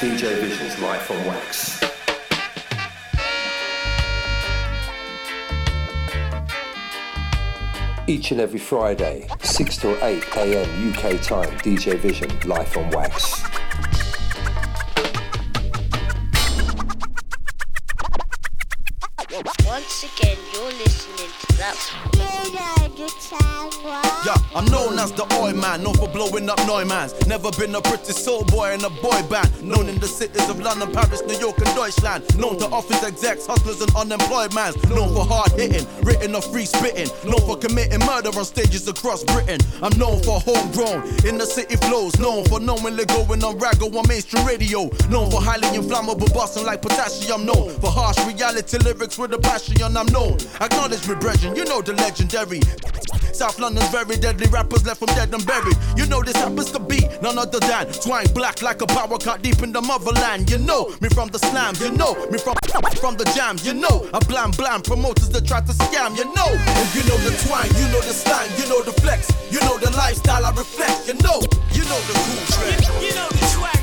DJ Visions live on Wax. Each and every Friday, 6 to 8 am UK time, DJ Vision live on Wax. Blowing up Neumanns. Never been a pretty soul boy in a boy band. Known in the cities of London, Paris, New York, and Deutschland. Known to office execs, hustlers, and unemployed mans. Known for hard hitting, written or free spitting. Known for committing murder on stages across Britain. I'm known for homegrown, in the city flows. Known for knowingly going on raggo on mainstream radio. Known for highly inflammable busting like potassium. Known for harsh reality lyrics with a passion. I'm known. Acknowledge me, brethren, you know the legendary. South London's very deadly rappers left from dead and buried. You know this happens to be none other than Twang black like a power cut deep in the motherland. You know me from the slams, you know me from from the jams. You know a blam blam promoters that try to scam. You know, and you know the twang, you know the slang, you know the flex, you know the lifestyle I reflect. You know, you know the cool trend. You know the? You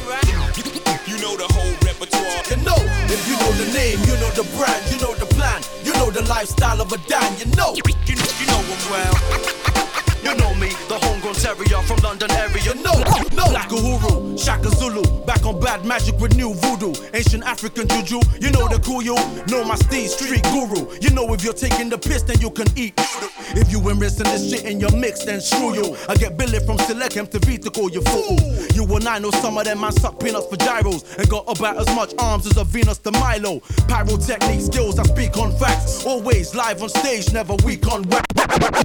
know the whole repertoire. You know, if you know the name, you know the brand, you know the plan, you know the lifestyle of a Dan. You know, You, you know I'm well. You know me, the homegrown terrier from London area. No, no. Black Uhuru, Shaka Zulu, back on bad magic with new voodoo. Ancient African juju, you know the cool you. Know my steed, street guru. You know if you're taking the piss, then you can eat. If you ain't rinsing this shit in your mix, then screw you. I get Billy from Selechem to V to call you fool. You and I know some of them man suck peanuts for gyros and got about as much arms as a Venus de Milo. Pyrotechnic skills, I speak on facts. Always live on stage, never weak on wax.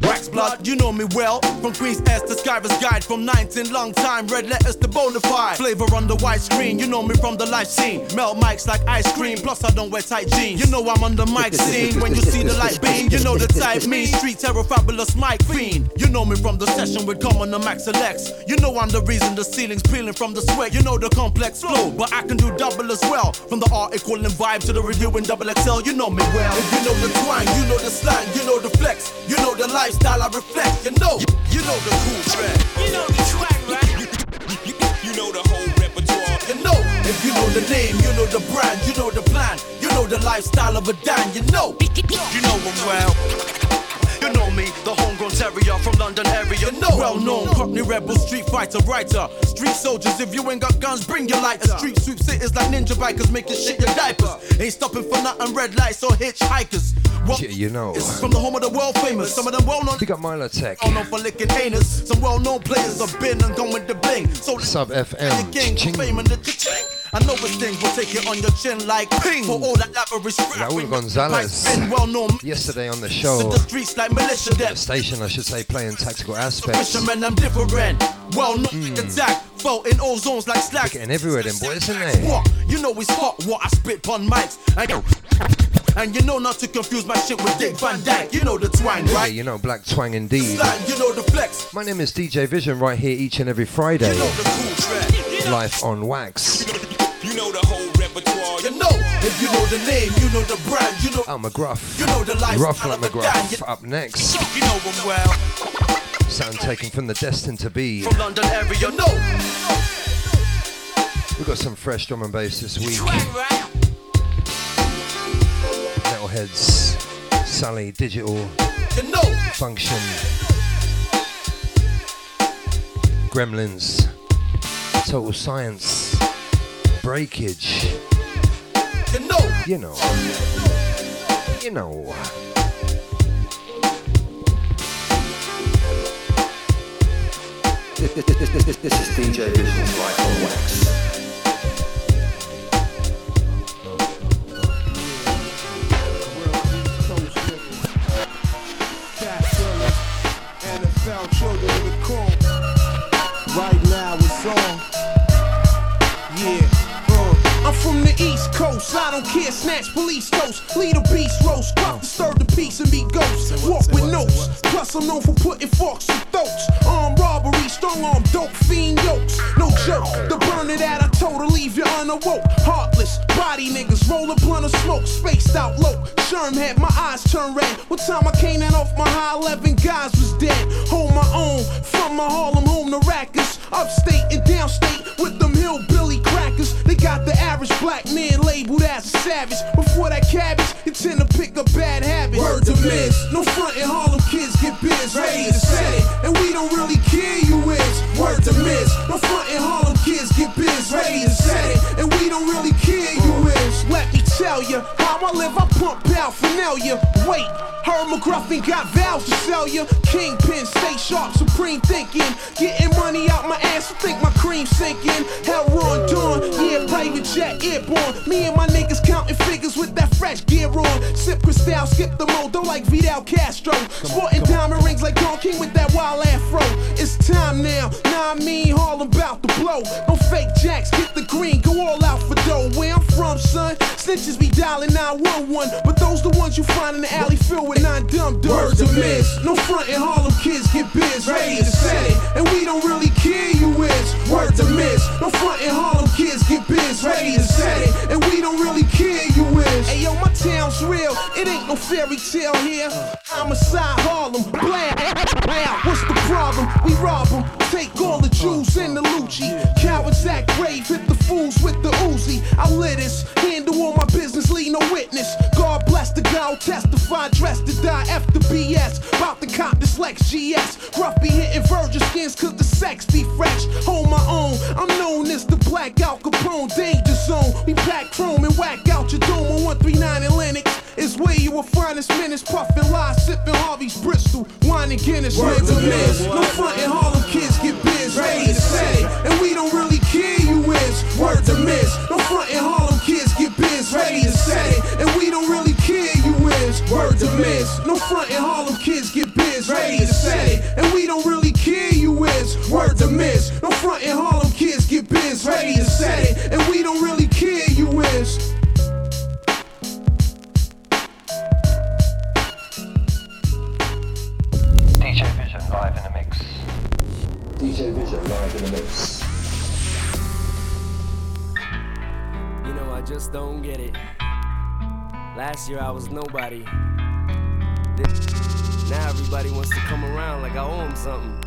Wax blood, you know me well. From Queen's S to Skyver's Guide, from 19 long time, red letters to bonafide. Flavor on the white screen, you know me from the live scene. Melt mics like ice cream, plus I don't wear tight jeans. You know I'm on the mic scene when you see the light beam. You know the type me, street terror, fabulous mic fiend. You know me from the session with Common and Max Alex. You know I'm the reason the ceiling's peeling from the sweat. You know the complex flow, but I can do double as well. From the article and vibe to the review in double XL, you know me well. If you know the twang, you know the slang, you know the flex, you know the lifestyle I reflect. You know, you know the cool track. You know the track, right? You know the whole repertoire. You know, if you know the name, you know the brand, you know the plan, you know the lifestyle of a Dan. You know, you know I'm well. You know me, the homegrown terrier from London area. Know, well known Cockney rebel, street fighter, writer. Street soldiers, if you ain't got guns, bring your lighters. Street sweep cities like ninja bikers, making shit your diapers. Ain't stopping for nothing, red lights or hitchhikers. What Yeah, you know. is from the home of the world famous. Some of them well known. Big up Milo Tech. Well known for licking anus. Some well-known players have been and gone with the bling. So Sub the FM. king Ching. fame and the. I know it's things will take it on your chin like ping. For all that lavish Raul Gonzalez. Been well known. Yesterday on the show, the streets like militia the death. station, I should say, playing tactical aspects. Fishermen, I'm different. Well known Hmm. attack. Fall in all zones like slack. Getting everywhere, then, boy, isn't they? What? You know it's hot. What I spit on mics. And, and you know not to confuse my shit with Dick Van Dyke. You know the twang, Yeah, right? you know, Black Twang indeed. Slang, you know the flex. My name is DJ Vision right here each and every Friday, You know the cool trend. live on Wax. You know the whole. You know, if you know the name, you know the brand, you know, Al McGruff. you know the lifestyle Rough like of a Dan. McGruff. Up next, You, know him well. sound taken from the Destined to Be. From London area, you know. We've got some fresh drum and bass this week. Metalheadz, Sully, Digital, You know, Function, Gremlins, Total Science, Breakage. You know. You know. You know. This, this, this, this, this, this is DJ Visions live on Wax. East Coast, I don't care, snatch police toast, lead a beast roast, cuff disturb the peace and be ghosts, walk with notes, plus I'm known for putting forks in throats, armed robbery, strong arm, dope fiend yokes, no joke, the burner that I told to leave you unawoke, heartless, body niggas, roll a blunt of smoke, spaced out low, Sherm had my eyes turn red, what time I came in off my high 11 guys was dead. Hold my own from my Harlem home to Rackers. Upstate and downstate with them hillbilly crackers. Got the average black man labeled as a savage. Before that cabbage, you tend to pick up bad habits. Word to miss. No front in Harlem kids get biz. Ready to set it. And we don't really care you is. Word to miss. No front in Harlem kids get biz. Ready to set it. And we don't really care you is. Let me tell ya how I live. I pump out paraphernalia. Wait. Herb McGruffin got vows to sell ya. Kingpin, stay sharp, supreme thinking. Getting money out my ass, I think my cream sinking. Hell, Ron Dawn, yeah, private jet airborne. Me and my niggas counting figures with that fresh gear on. Sip Cristal, skip the mode, don't like Fidel Castro. Sporting diamond rings like Don King with that wild afro. It's time now, nah, I mean Harlem about to blow. No fake jacks, get the green, go all out for dough. Where I'm from, son, snitches be dialing 911. But those the ones you find in the alley filled with nine dumb Words to miss. No front in Harlem kids get biz, ready to set it. And we don't really care you is. Word to miss. No front in Harlem kids get biz, ready to set it. And we don't really care you is. Hey yo, my town's real. It ain't no fairy tale here. Homicide Harlem. Blam. Blam. What's the problem? We rob them. Take all the Jews in the Lucci. Cowards act brave. Hit the fools with the Uzi. I lit this. Handle all my business. Leave no witness. God bless the guy who testify. Dressed to die after BS. About the cop this Lex GS. Rough be hitting virgin skins cause the sex be fresh. Hold my own. I'm known as the Black Al Capone danger zone. We pack chrome and whack out your dome on 139 Atlantic. Is where you will find us minutes. Puffin' lies, sippin' Harvey's Bristol. Wine and Guinness, Word to miss. No front in Harlem kids get biz. Ready to set it. And we don't really care you is. Word to miss. No front in Harlem kids get biz. Ready to it. And we don't really care you is. Word to miss. No front in Harlem kids get biz. Ready to it. And we don't really care you is. Word to miss. No front in Harlem kids get biz. Ready to it. And we don't really care you just don't get it. Last year I was nobody. This- Now everybody wants to come around like I owe them something.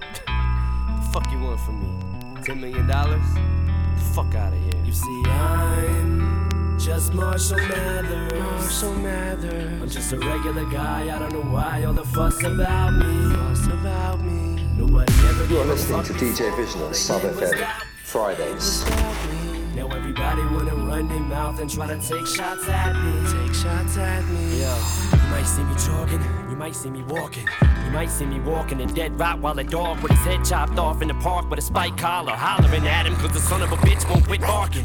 the fuck you want from me? Ten million dollars? The fuck out of here. You see, I'm just Marshall Mathers. Marshall Mathers. I'm just a regular guy. I don't know why all the fuss about me. Fuss about me. Nobody ever You are listening to DJ Vision on Sub FM, Fridays. Everybody wanna run their mouth and try to take shots at me. Take shots at me. Yo, you might see me talking, you might see me walking. You might see me walking a dead Rottweiler dog with his head chopped off in the park with a spike collar, hollering at him cause the son of a bitch won't quit barking.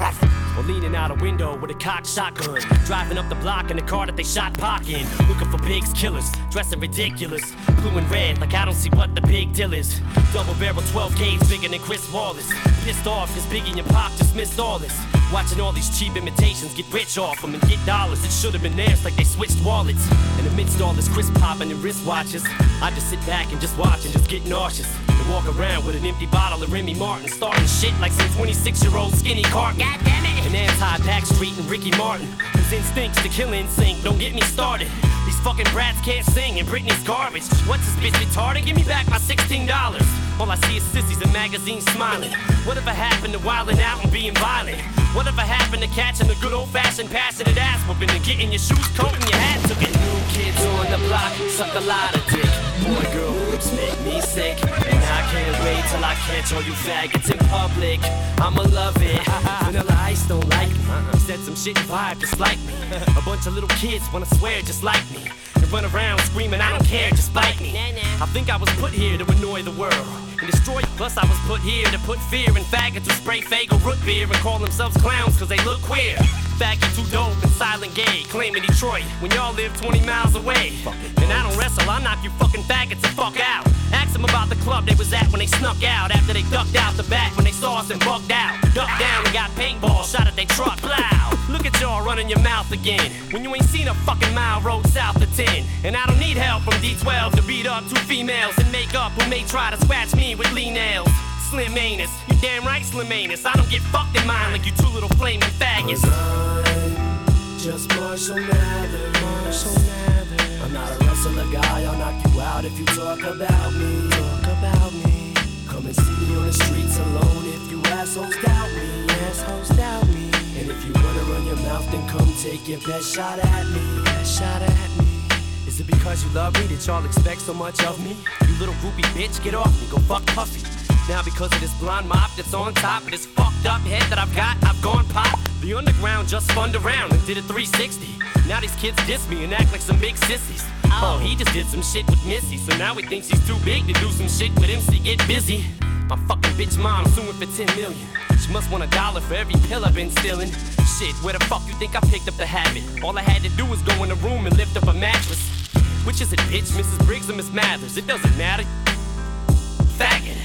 Or leaning out a window with a cocked shotgun, driving up the block in the car that they shot Pac in. Looking for pigs, killers, dressing ridiculous. Blue and red, like I don't see what the big deal is. Double barrel 12 gauge bigger than Chris Wallace. Pissed off cause Biggie and Pop just missed all this. Watching all these cheap imitations get rich off them and get dollars. It should have been theirs like they switched wallets. And amidst all this crisp popping and wristwatches, I just sit back and just watch and just get nauseous. And walk around with an empty bottle of Remy Martin, starting shit like some 26 year old skinny carton. God damn it! And anti Backstreet and Ricky Martin, whose instincts to kill in sync. Don't get me started. These fucking brats can't sing and Britney's garbage. What's this bitch retarded? Give me back my $16. All I see is sissies in magazines smiling. Whatever happened to wilding out and being violent? Whatever happened to catching the good old fashioned passionate ass whooping and getting your shoes coat and your hat took? New kids on the block suck a lot of dick. Boy, girl, lips make me sick. Can't wait till I catch all you faggots in public. I'ma love it. Vanilla Ice don't like me. He said some shit and vibe just like me. A bunch of little kids wanna swear just like me. And run around screaming, I don't care, just bite me. I think I was put here to annoy the world and destroy you. Plus, I was put here to put fear in faggots who spray Faygo root beer and call themselves clowns cause they look queer. Faggot too dope and silent gay, claiming Detroit when y'all live 20 miles away. And I don't wrestle, I knock you fucking faggots the fuck out. Ask them about the club they was at when they snuck out after they ducked out the back when they saw us and bugged out. Ducked down and got paintball shot at their truck. Plow. Look at y'all running your mouth again when you ain't seen a fucking mile road south of 10. And I don't need help from D12 to beat up two females and make up who may try to scratch me with lean nails. Slim anus, you damn right, Slim anus. I don't get fucked in mine like you two little flaming faggots. Just. I'm not a wrestler guy, I'll knock you out if you talk about me. Talk about me. Come and see me on the streets alone if you assholes doubt me. Assholes doubt me. And if you wanna run your mouth, then come take your best shot at me. Best shot at me. Is it because you love me that y'all expect so much of me? You little groupie bitch, get off me, go fuck Puffy. Now because of this blonde mop that's on top of this fucked up head that I've got, I've gone pop. The underground just spun around and did a 360. Now these kids diss me and act like some big sissies. Oh, he just did some shit with Missy, so now he thinks he's too big to do some shit with MC. Get busy. My fucking bitch mom suing for 10 million. She must want a dollar for every pill I've been stealing. Shit, where the fuck you think I picked up the habit? All I had to do was go in the room and lift up a mattress. Which is it, bitch? Mrs. Briggs or Miss Mathers? It doesn't matter. Faggot.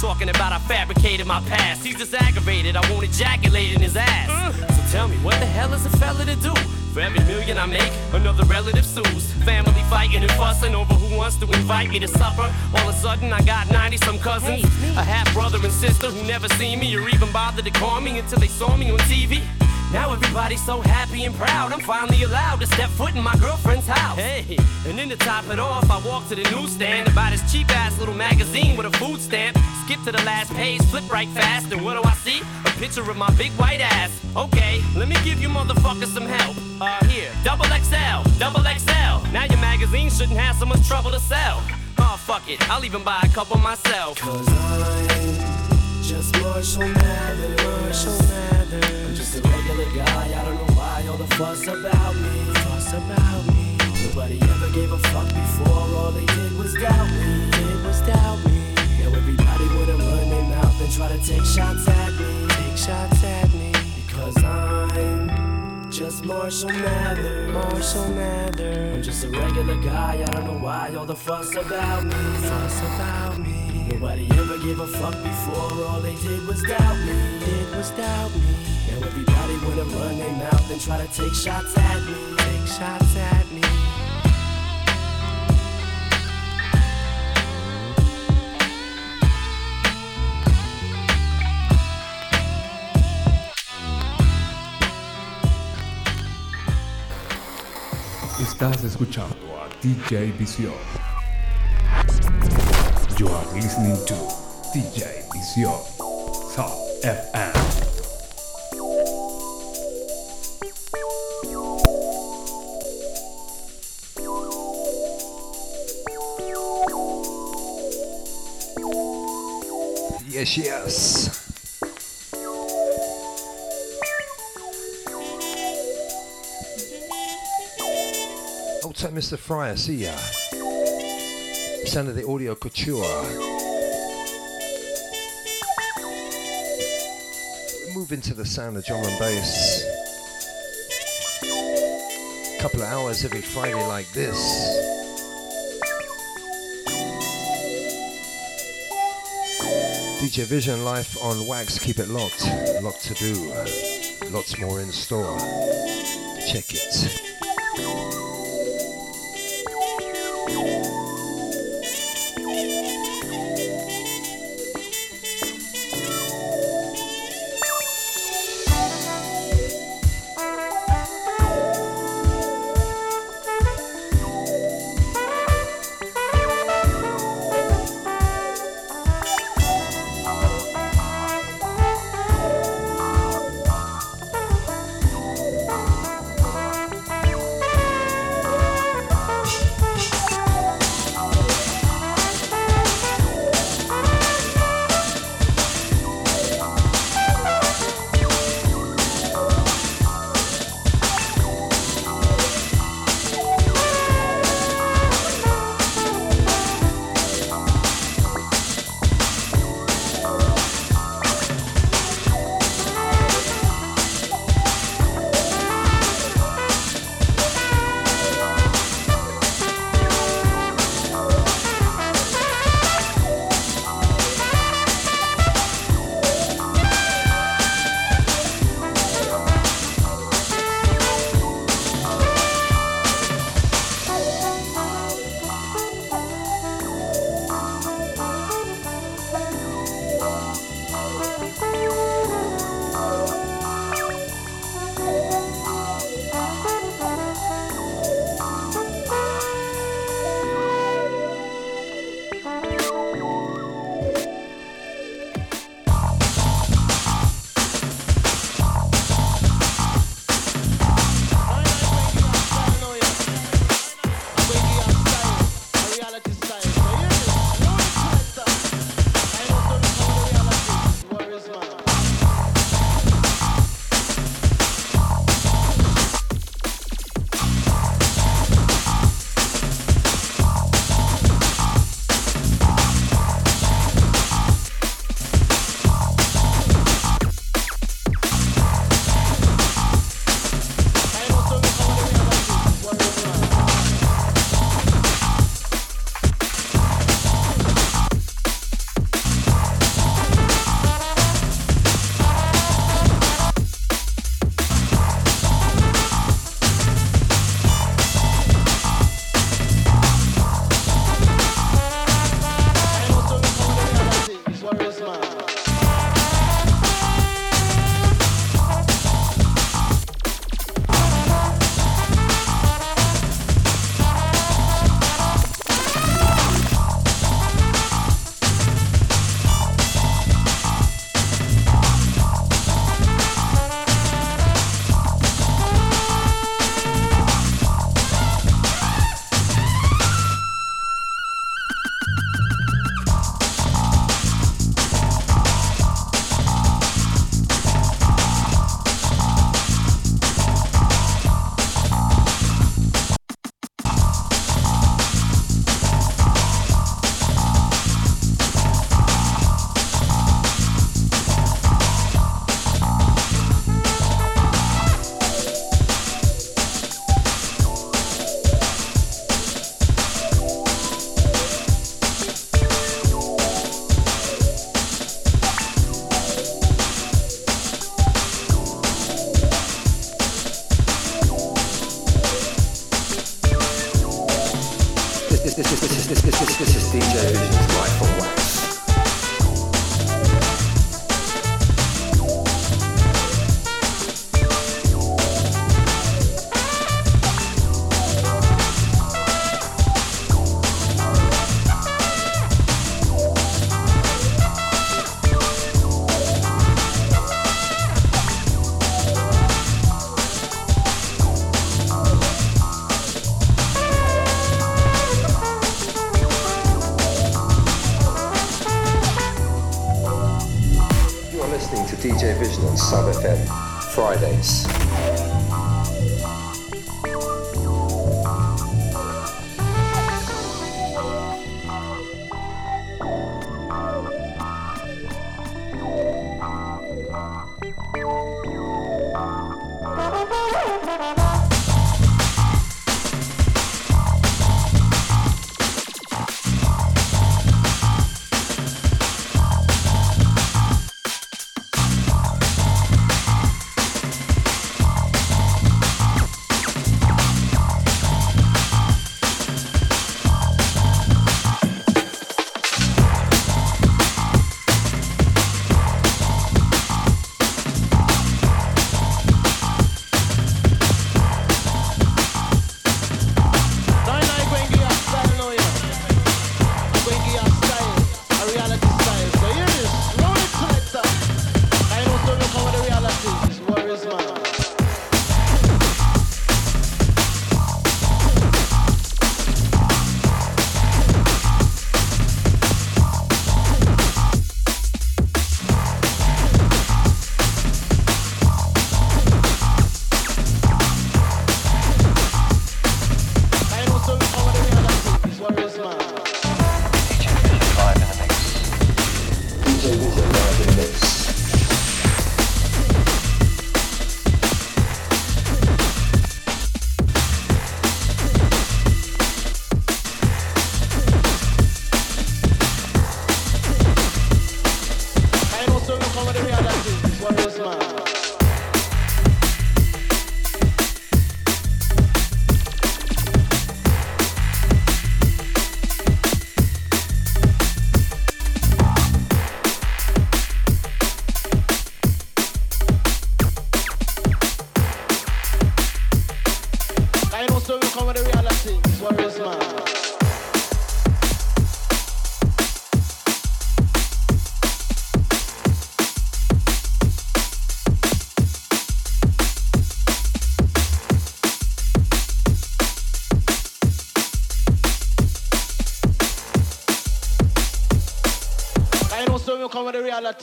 Talking about I fabricated my past. He's just aggravated. I won't ejaculate in his ass. Mm. So tell me, what the hell is a fella to do? For every million I make, another relative sues. Family fighting and fussing over who wants to invite me to supper. All of a sudden, I got 90 some cousins. A half brother and sister who never seen me or even bothered to call me until they saw me on TV. Now everybody's so happy and proud. I'm finally allowed to step foot in my girlfriend's house. Hey, and then to top it off, I walk to the newsstand to buy this cheap ass little magazine with a food stamp. Skip to the last page, flip right fast, and what do I see? A picture of my big white ass. Okay, let me give you motherfuckers some help. Uh, here, double XL, double XL. Now your magazine shouldn't have so much trouble to sell. Oh, fuck it, I'll even buy a couple myself. Cause I'm just Marshall Mathers. Marshall Mathers. I don't know why all the fuss about me. Fuss about me. Nobody ever gave a fuck before. All they did was doubt me. Did was doubt me. Now everybody wanna run their mouth and try to take shots at me. Take shots at me. Because I'm just Marshall Mathers. Marshall Mathers. I'm just a regular guy. I don't know why all the fuss about me. Fuss about me. Nobody ever gave a fuck before. All they did was doubt me. Did was doubt me. Everybody wanna run their mouth and try to take shots at me. Take shots at me. Estás escuchando a DJ Visión. You are listening to DJ Visión. Top FM. Yes. Old time Mr. Fryer, see ya. Sound of the audio couture. Move into the sound of drum and bass. Couple of hours every Friday like this. DJ Vision Life on Wax, keep it locked. Lot to do. Lots more in store. Check it.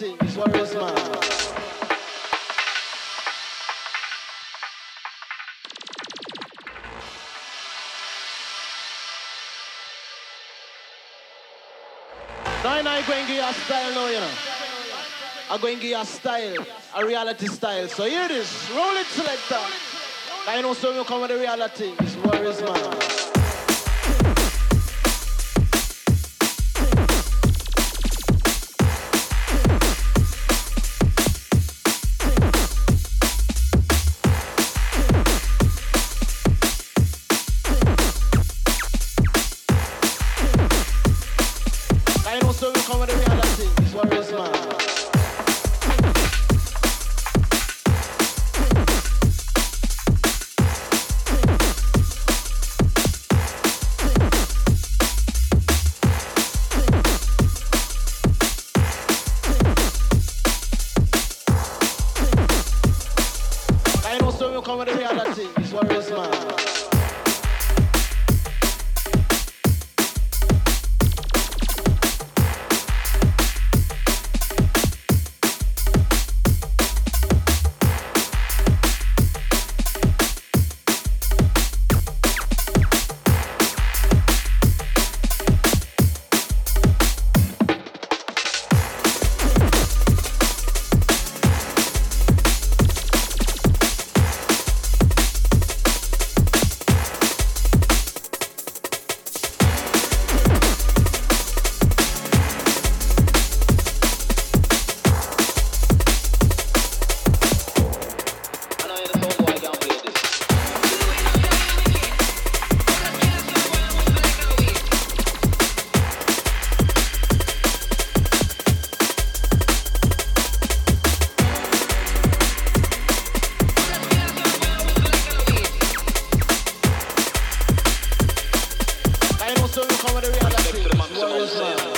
Reality is is man. Now I'm going to give you a style now, you know. I'm going to give you a style, a reality style. So here it is, roll it selector. I know so you come with the reality, it's is man. and also look on with the reality. What is?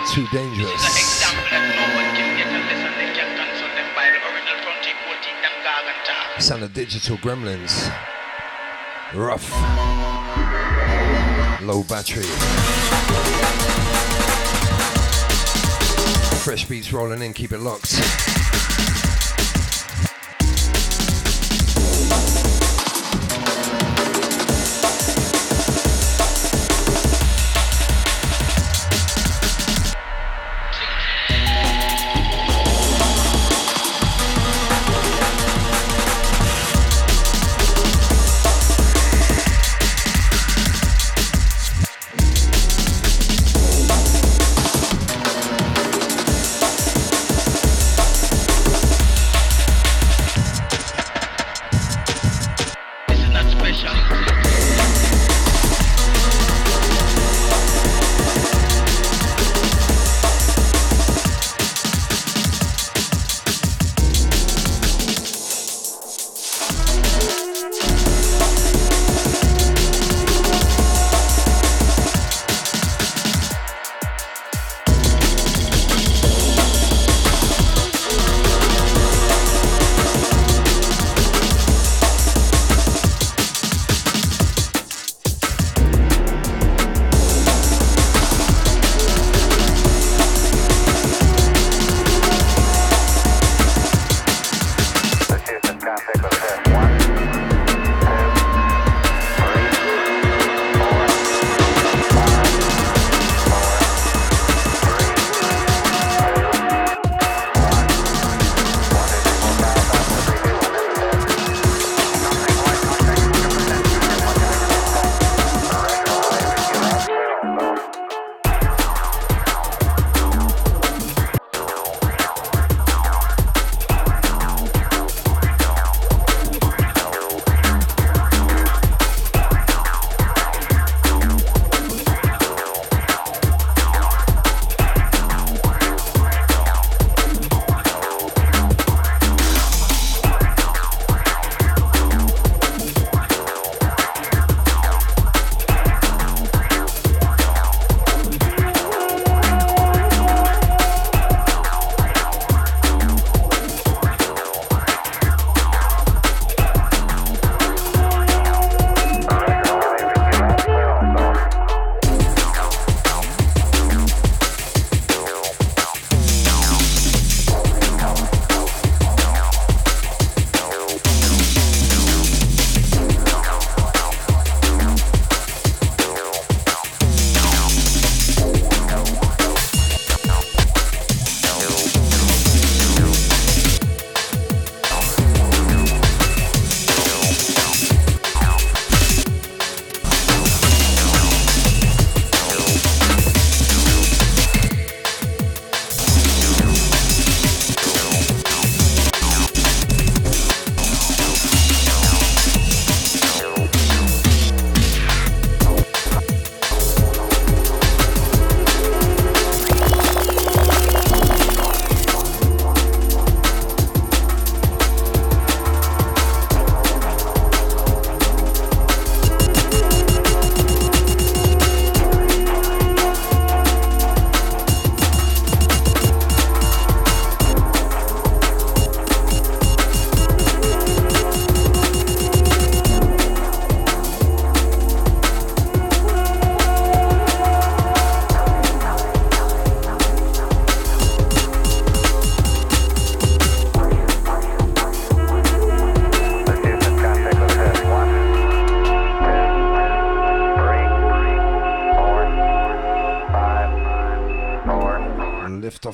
Too too dangerous. Sound of digital gremlins. Rough. Low battery. Fresh beats rolling in, keep it locked.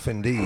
Indeed.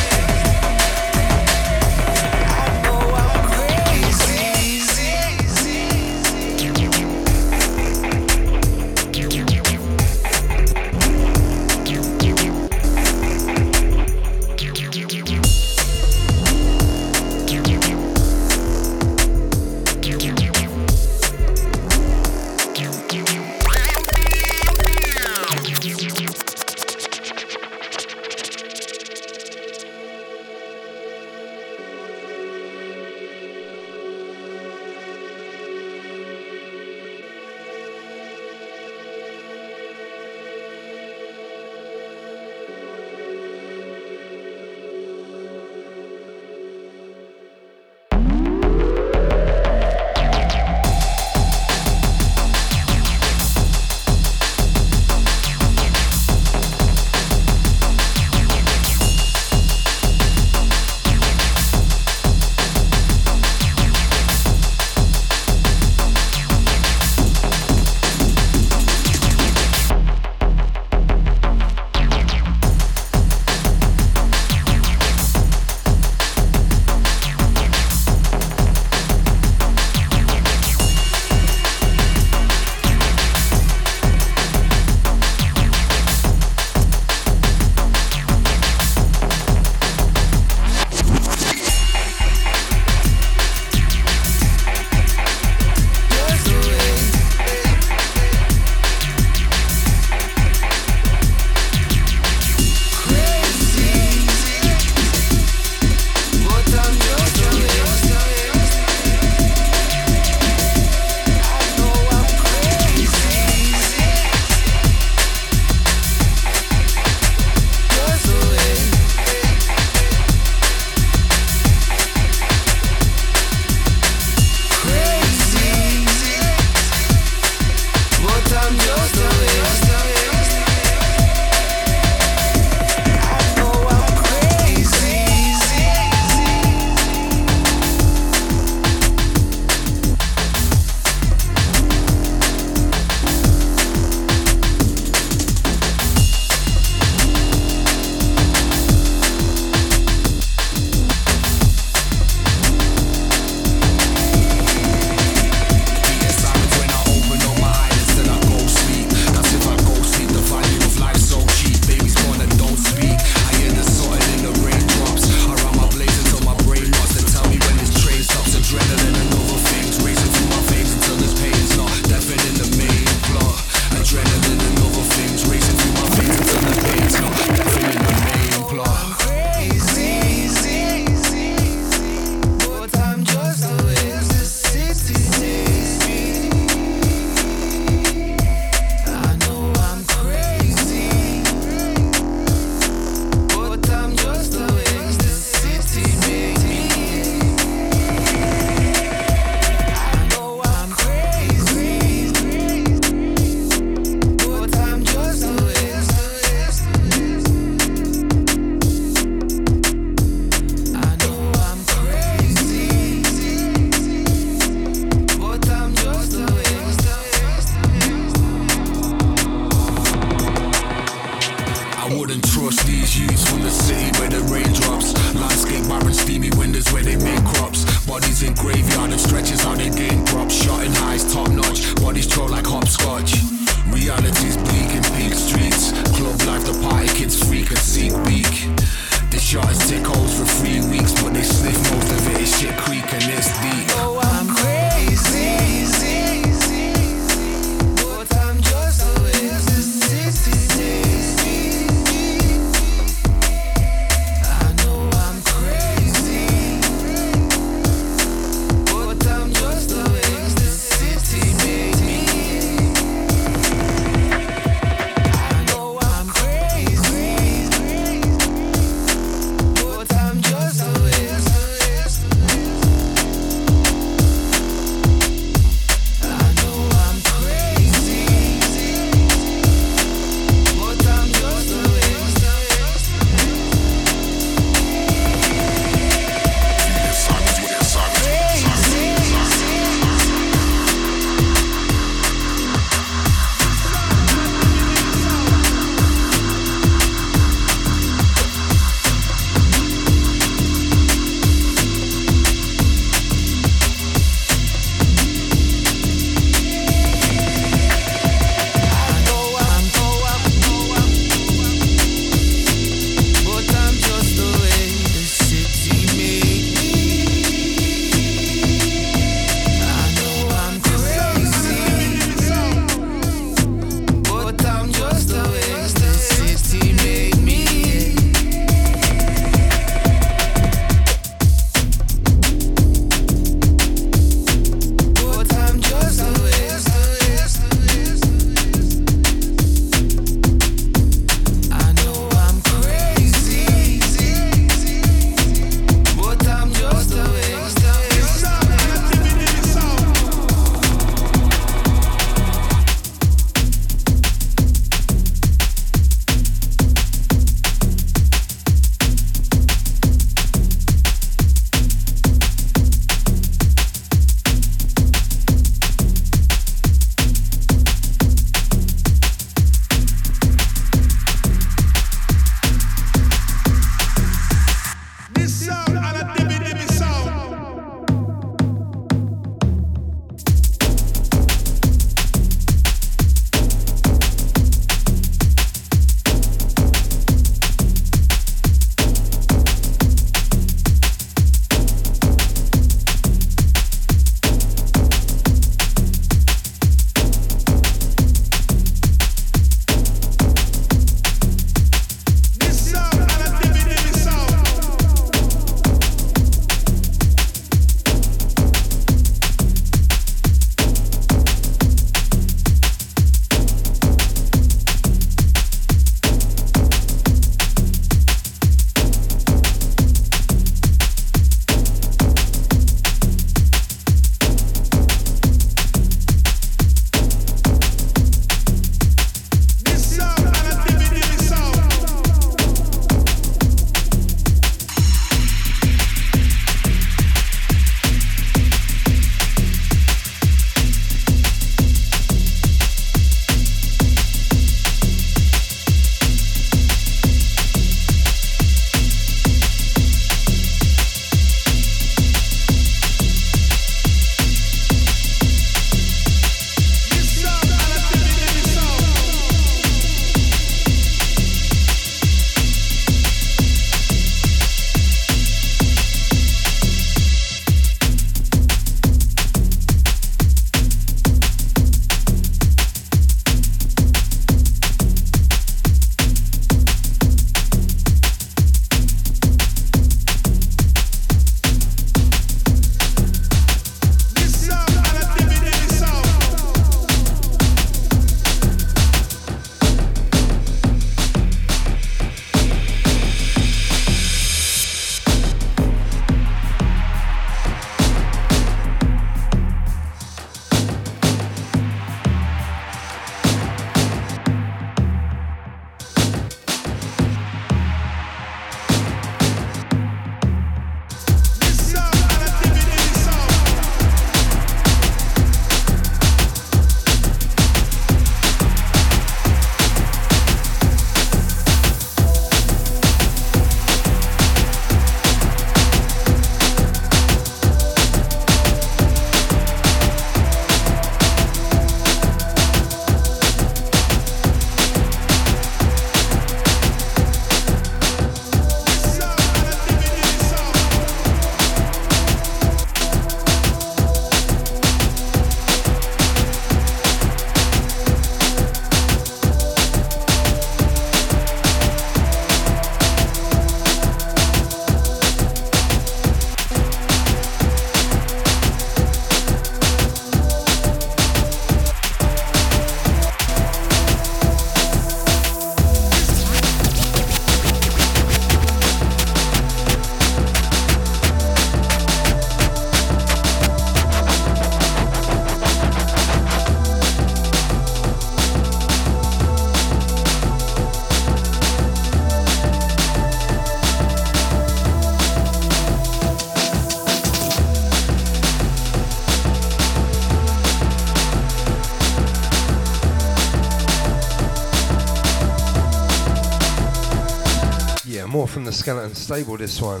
The Skeleton Stable, this one.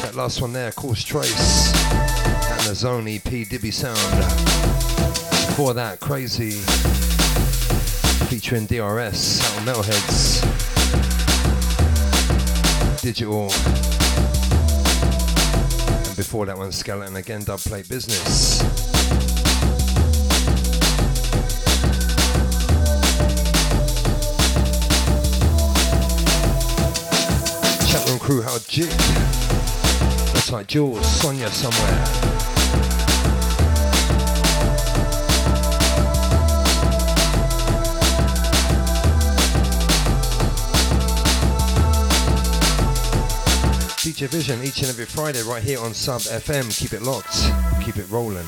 That last one there, Course Trace, and the Zone EP, Dibby Sound. Before that, Crazy, featuring DRS, out Metalheadz, Digital. And before that one, Skeleton again, Dubplate Business. Crew, how jig. Looks like Jules, Sonia somewhere. DJ Vision each and every Friday right here on Sub FM. Keep it locked, keep it rolling.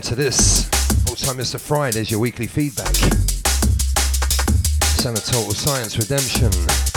Into this. Old time Mr. Friday's your weekly feedback. Total Science Redemption.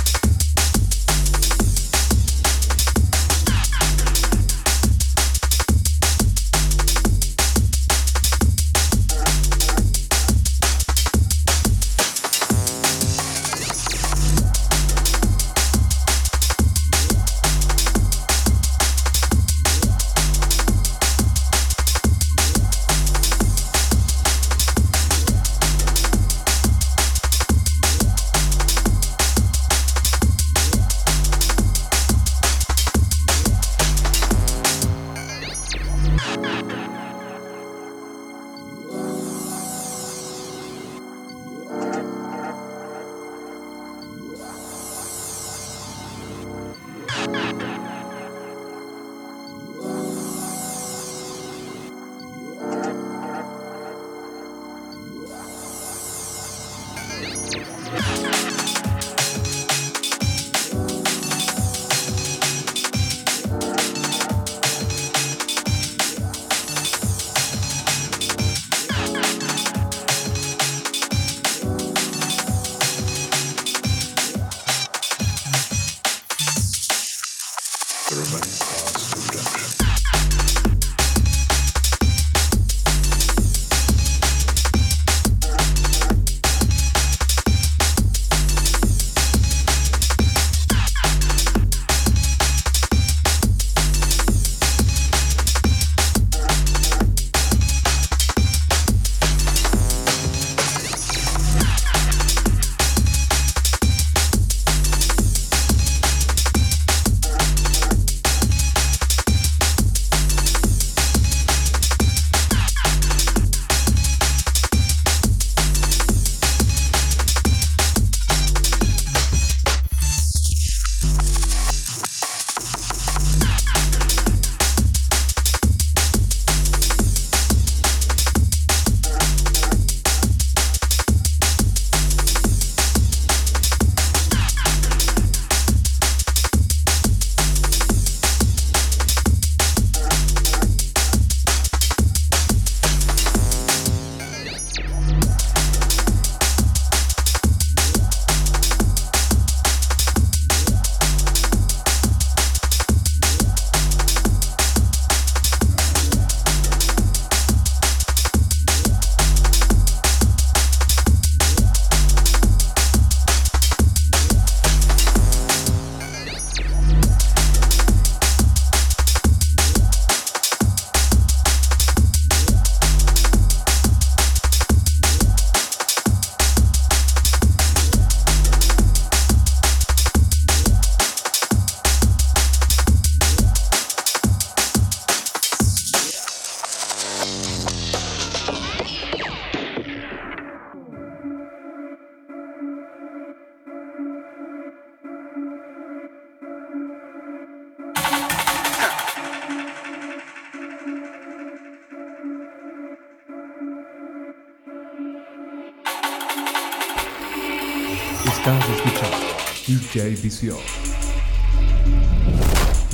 DJ Vision.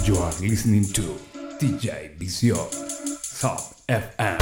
You are listening to DJ Vision. Sub FM.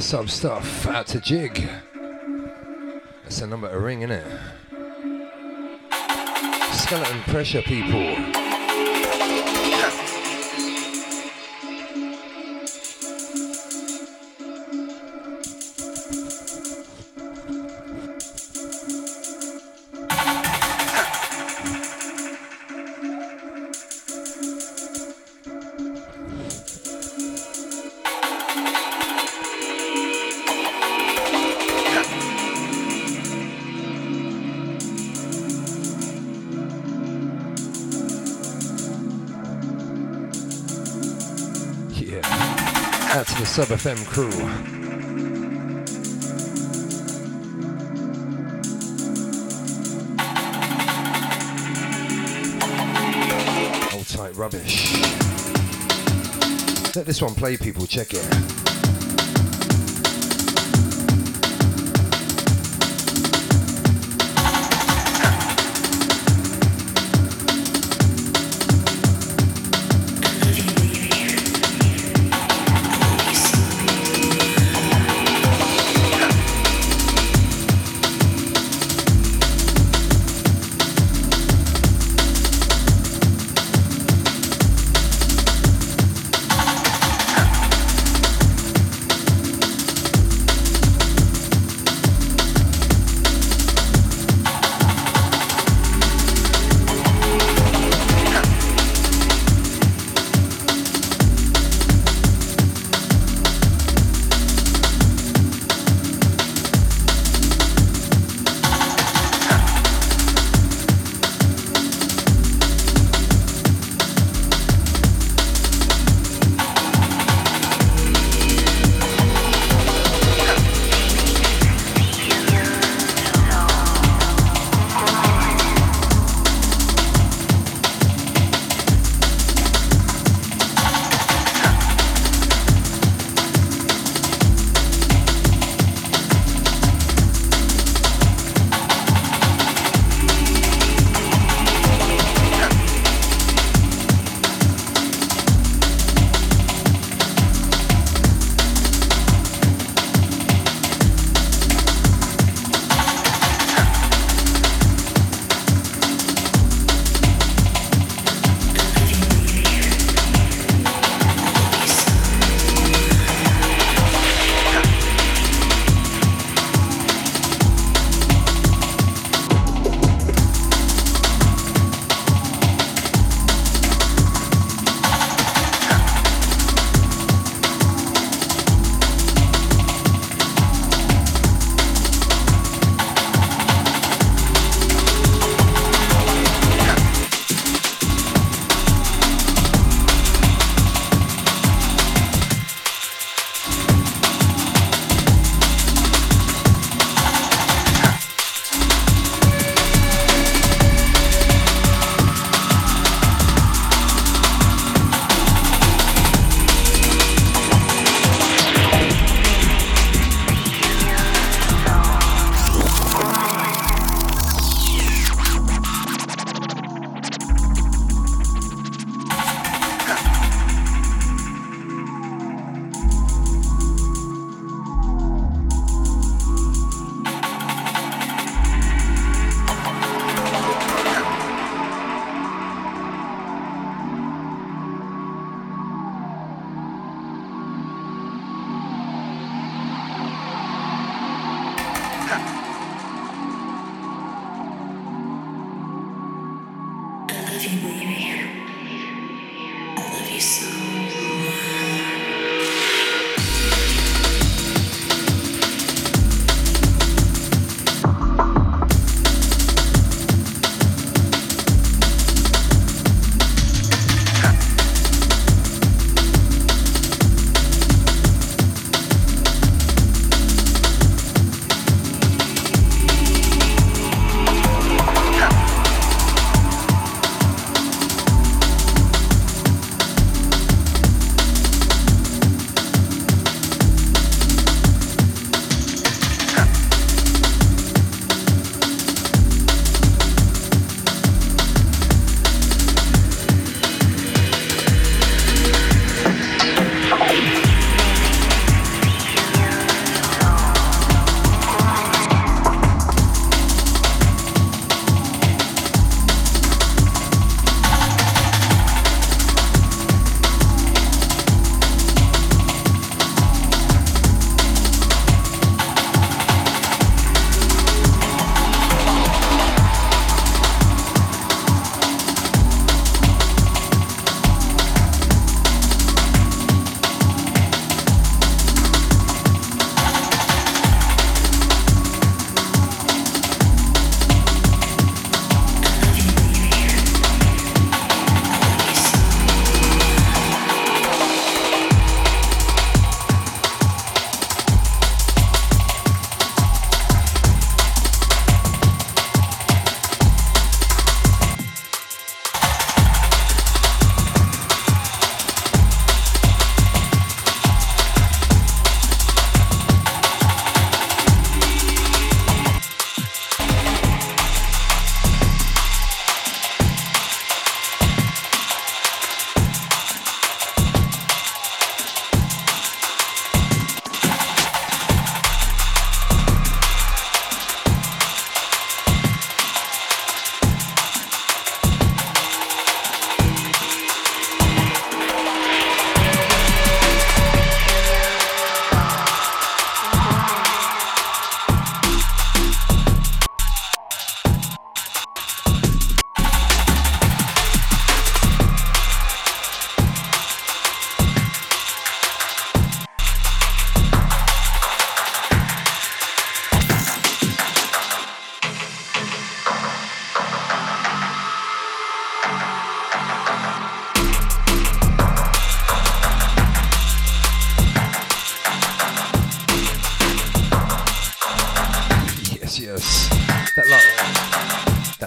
Sub stuff out to Jig. That's a number to ring, isn't it? Skeleton pressure people. Sub FM crew. Rubbish. Let this one play, people. Check it.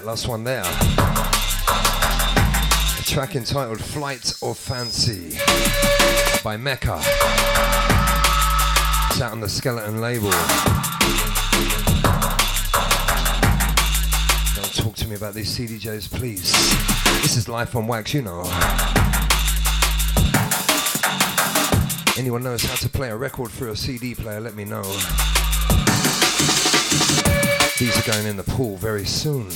That last one there. A track entitled Flight of Fancy by Mecca. It's out on the Skeleton label. Don't talk to me about these CDJs, please. This is Life on Wax, you know. Anyone knows how to play a record through a CD player, let me know. These are going in the pool very soon.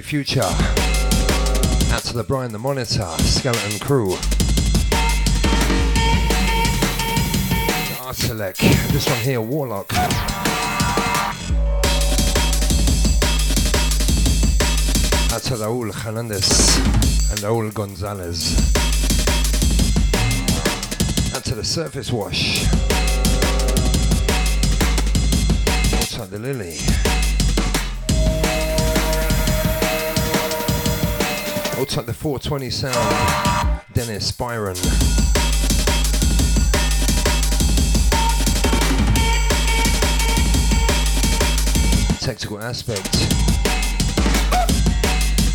Gary Future. Out to the Brian the Monitor, Skeleton Crew. Artelec, this one here, Warlock. Out to Raul Hernandez and Raul Gonzalez. Out to the Surface Wash. Outside the Lily. Outside the 420 sound, Dennis Byron. Technical aspect.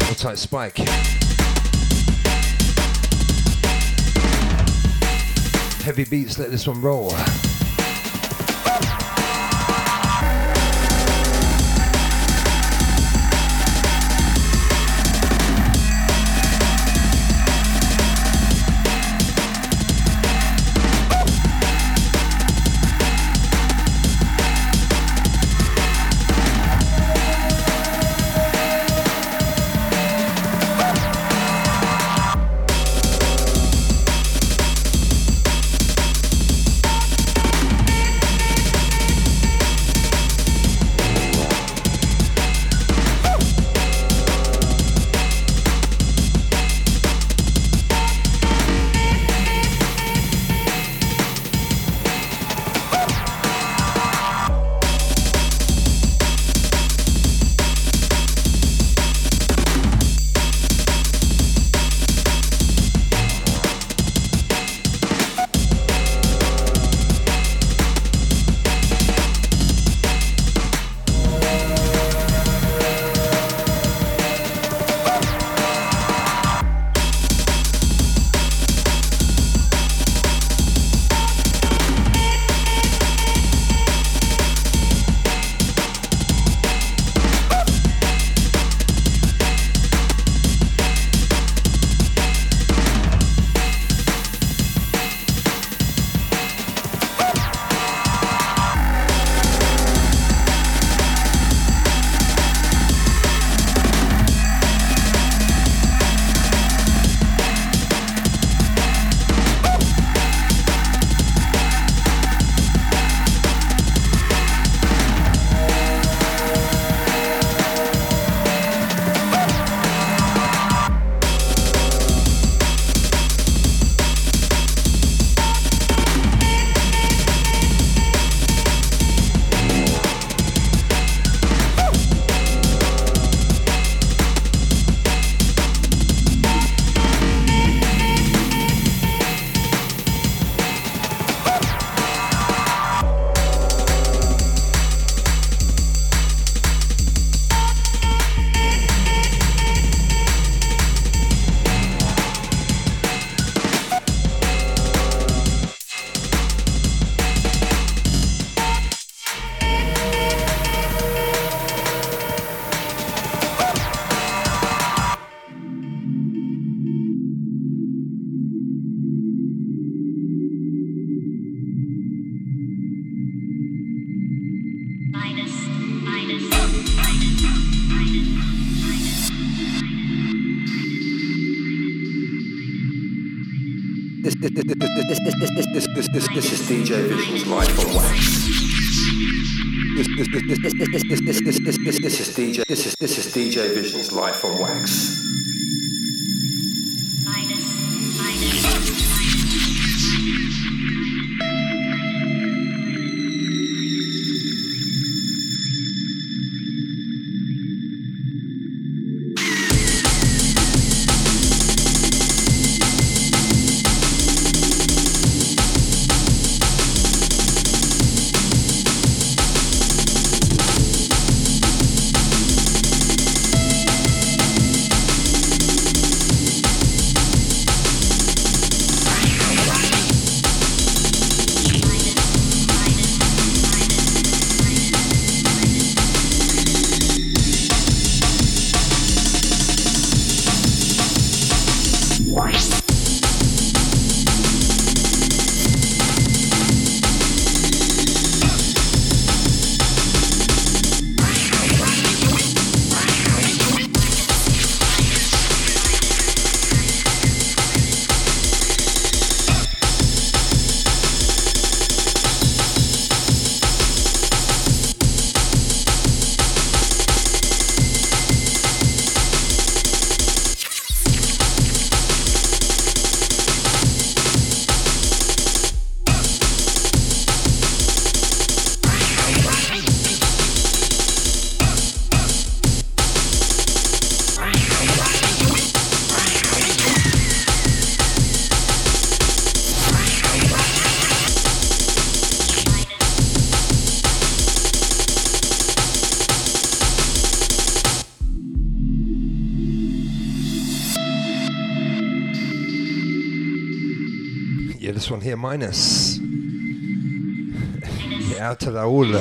Outside Spike. Heavy beats, let this one roll. Here, minus. out to Raul.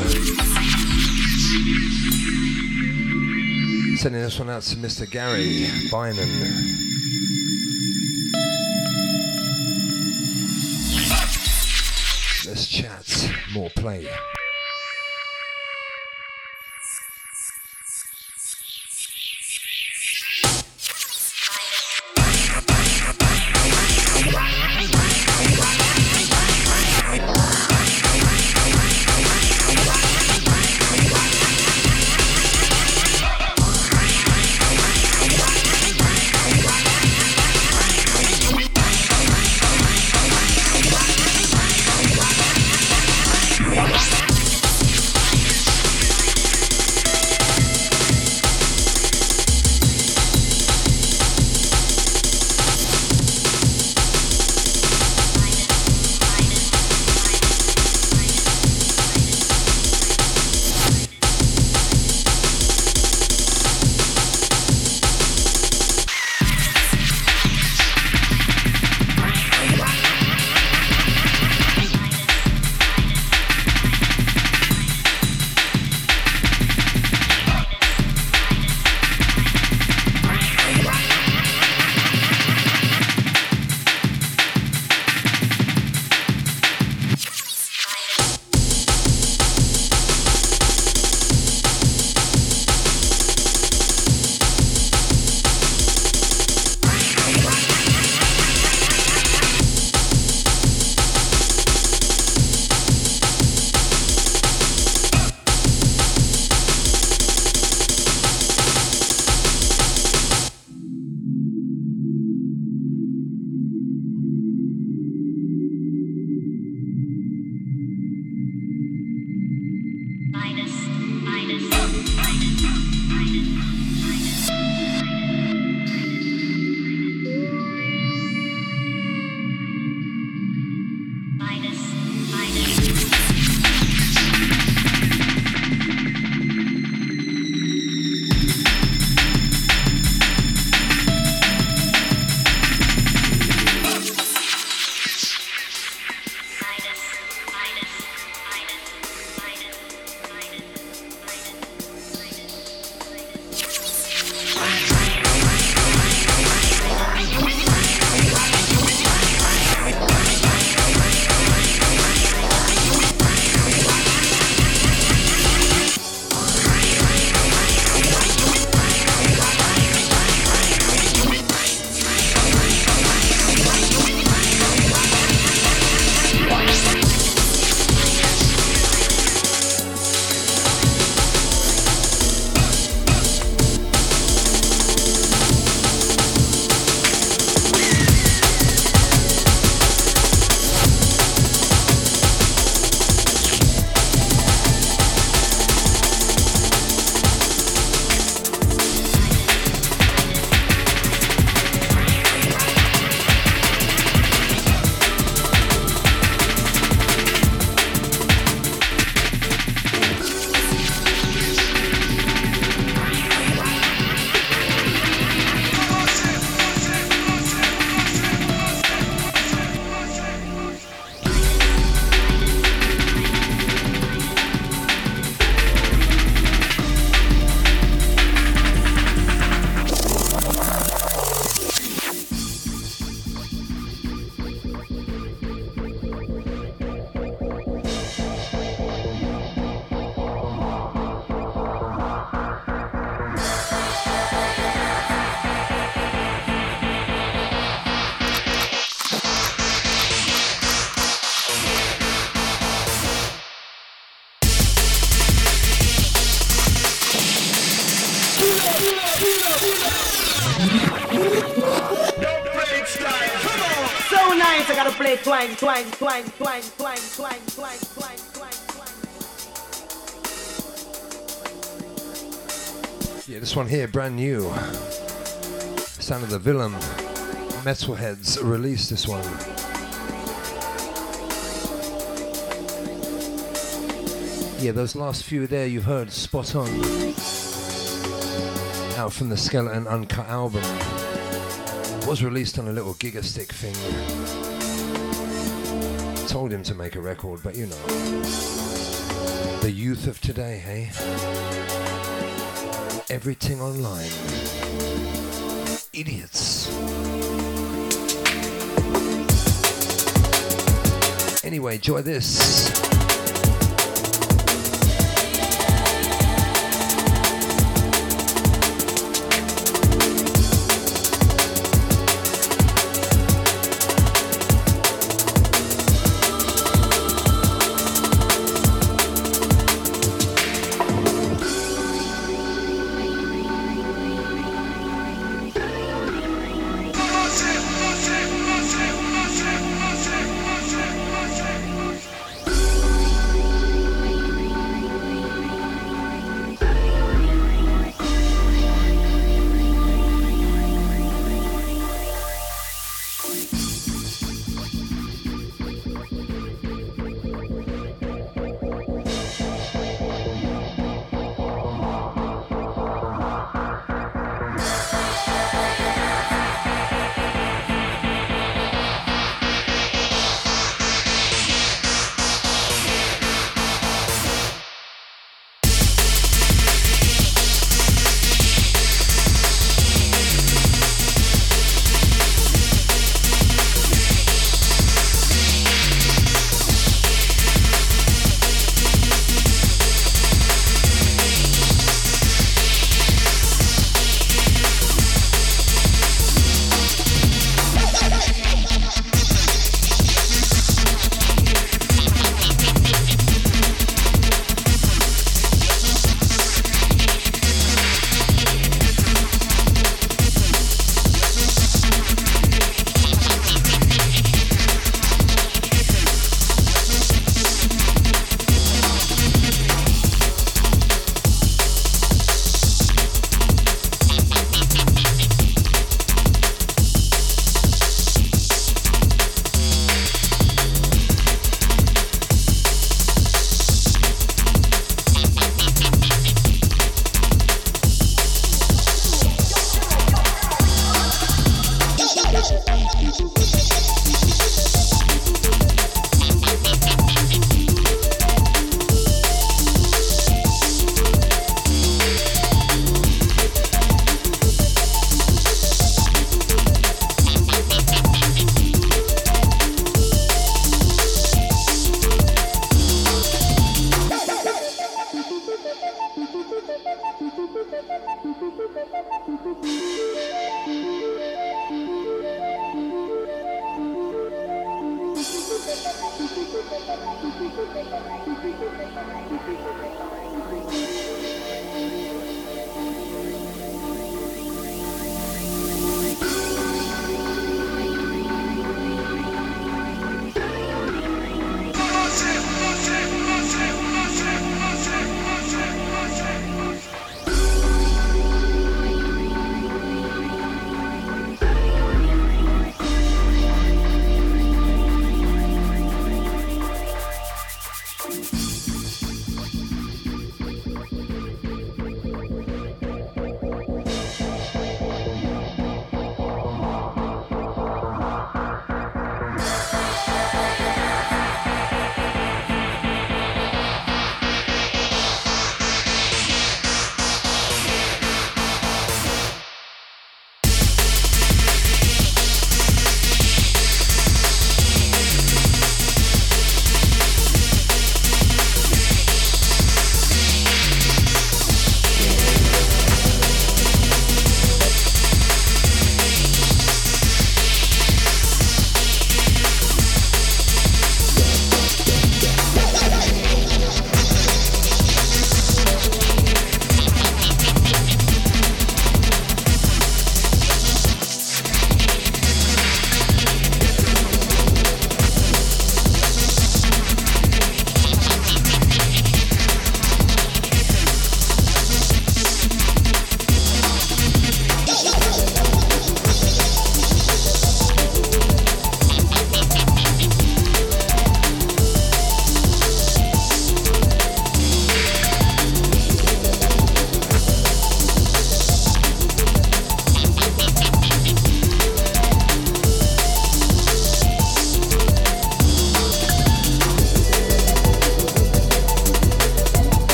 Sending this one out to Mr. Gary Bynan. Let's chat, more play. Twang, twang, twang, twang, twang, twang, twang. Yeah, this one here, brand new. Sound of the Villain. Metalheadz released this one. Yeah, those last few there you've heard spot on. Out from the Skeleton Uncut album. Was released on a little Gigastick thing. Told him to make a record, but you know. The youth of today, hey? Everything online. Idiots. Anyway, enjoy this.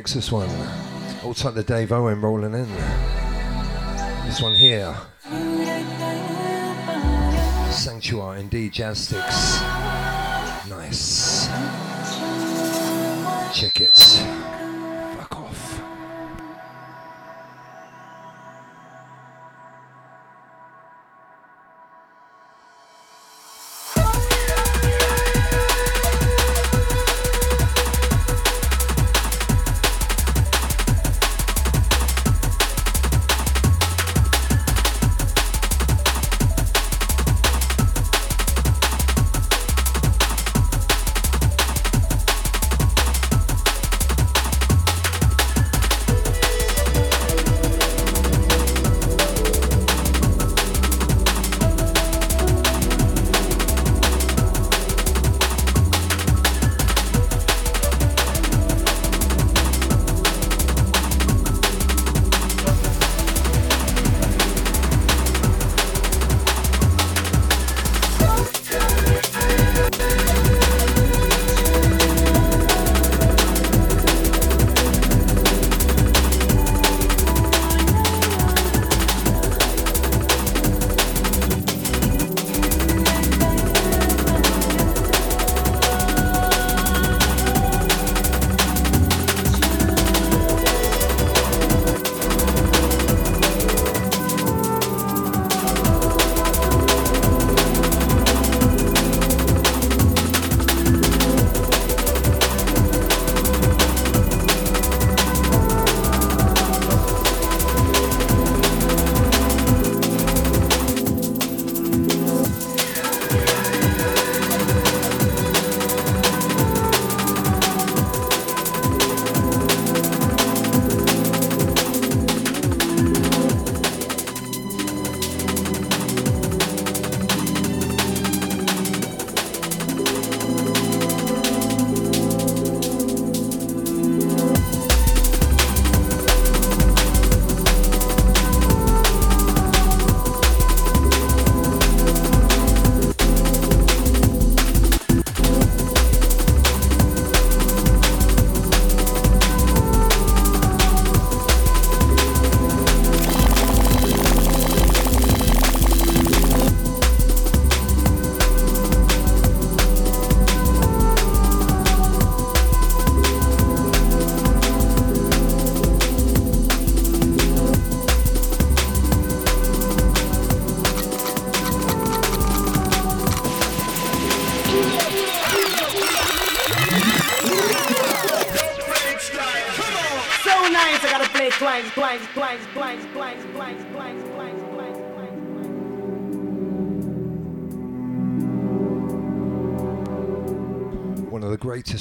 Deep in the mix this one. Type the Dave Owen rolling in. This one here. Sanctuary indeed, Jazz Sticks. Nice. Check it.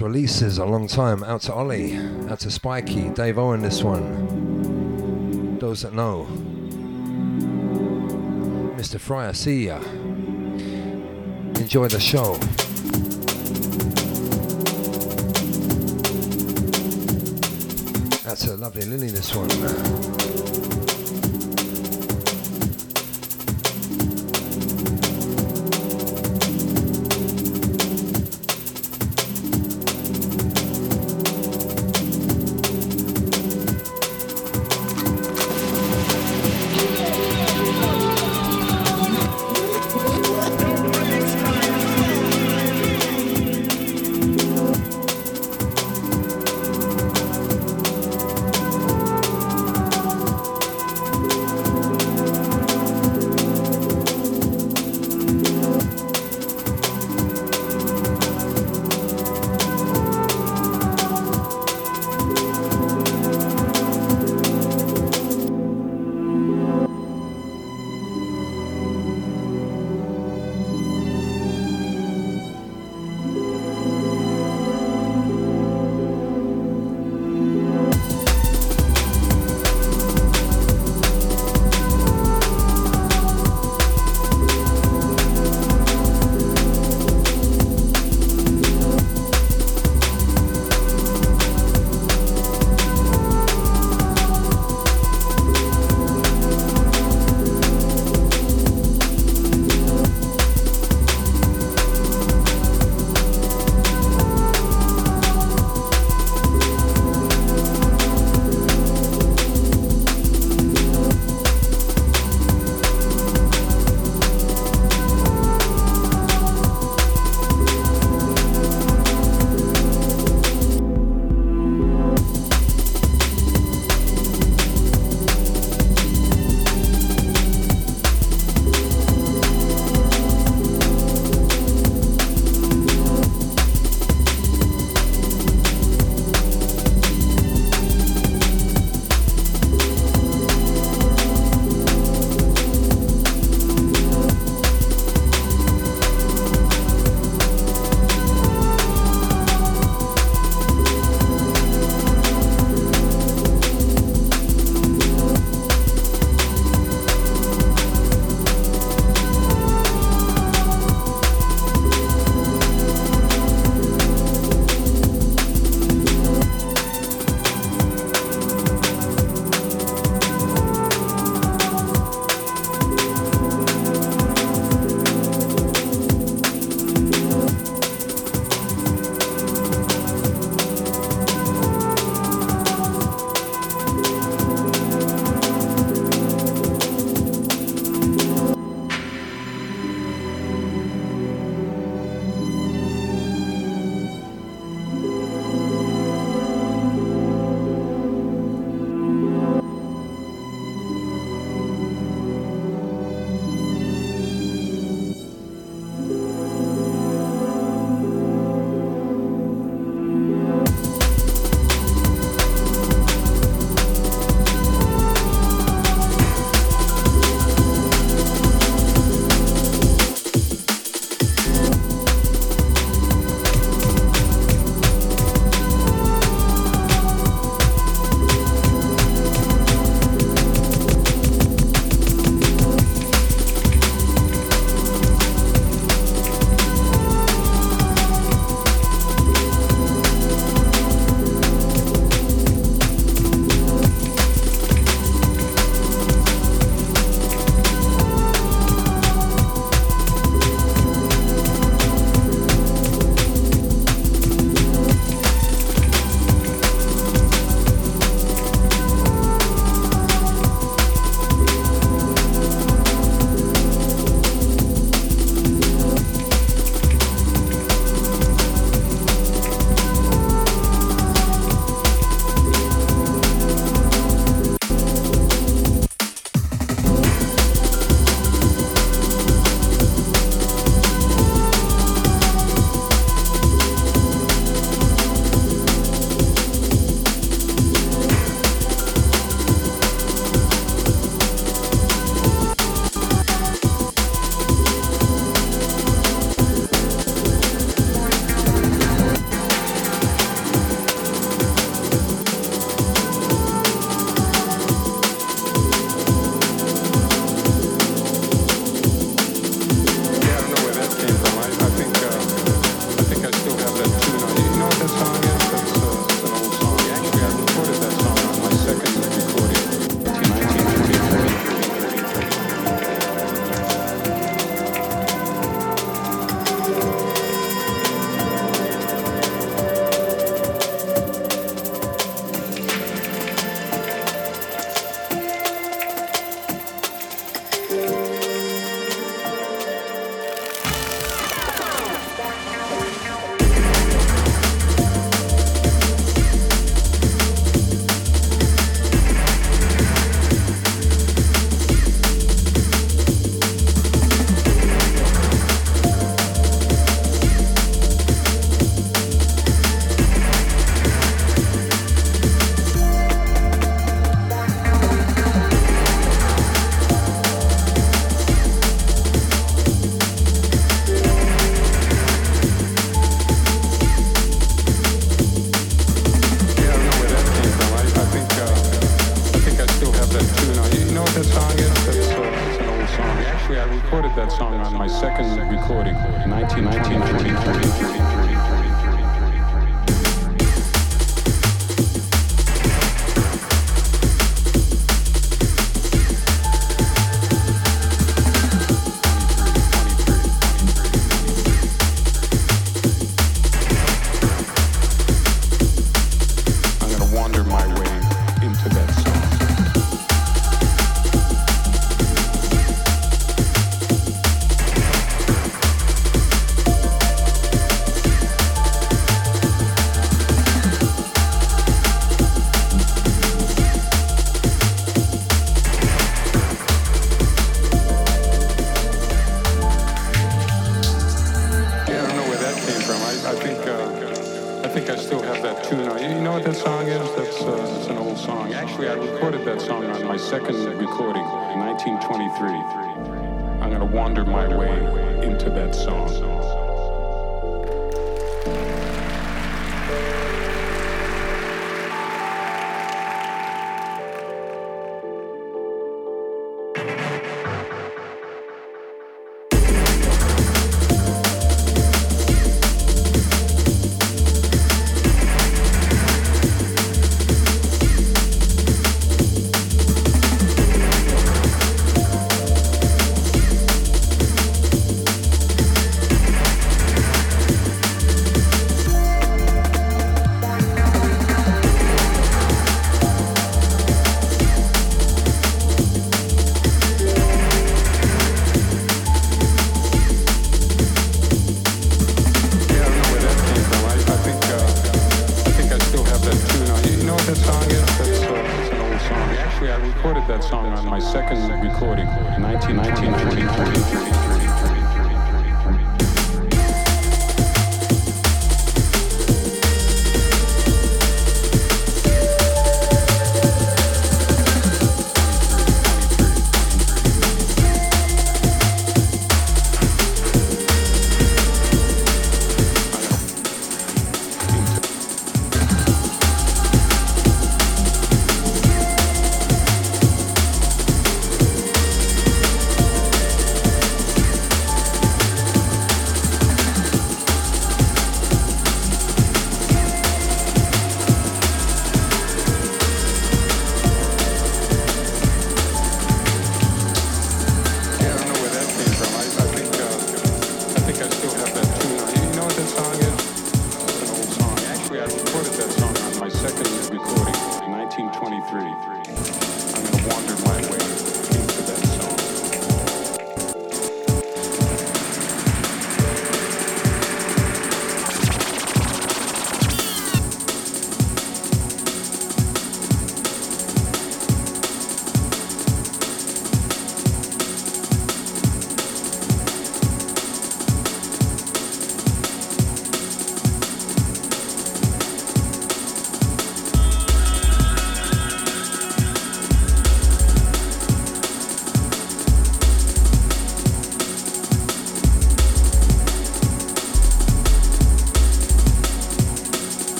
Releases a long time. Out to Ollie, out to Spikey, Dave Owen, this one. Those that know. Mr. Fryer, see ya. Enjoy the show. That's a lovely Lily, this one.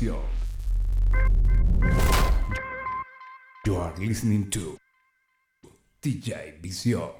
You are listening to DJ Visión.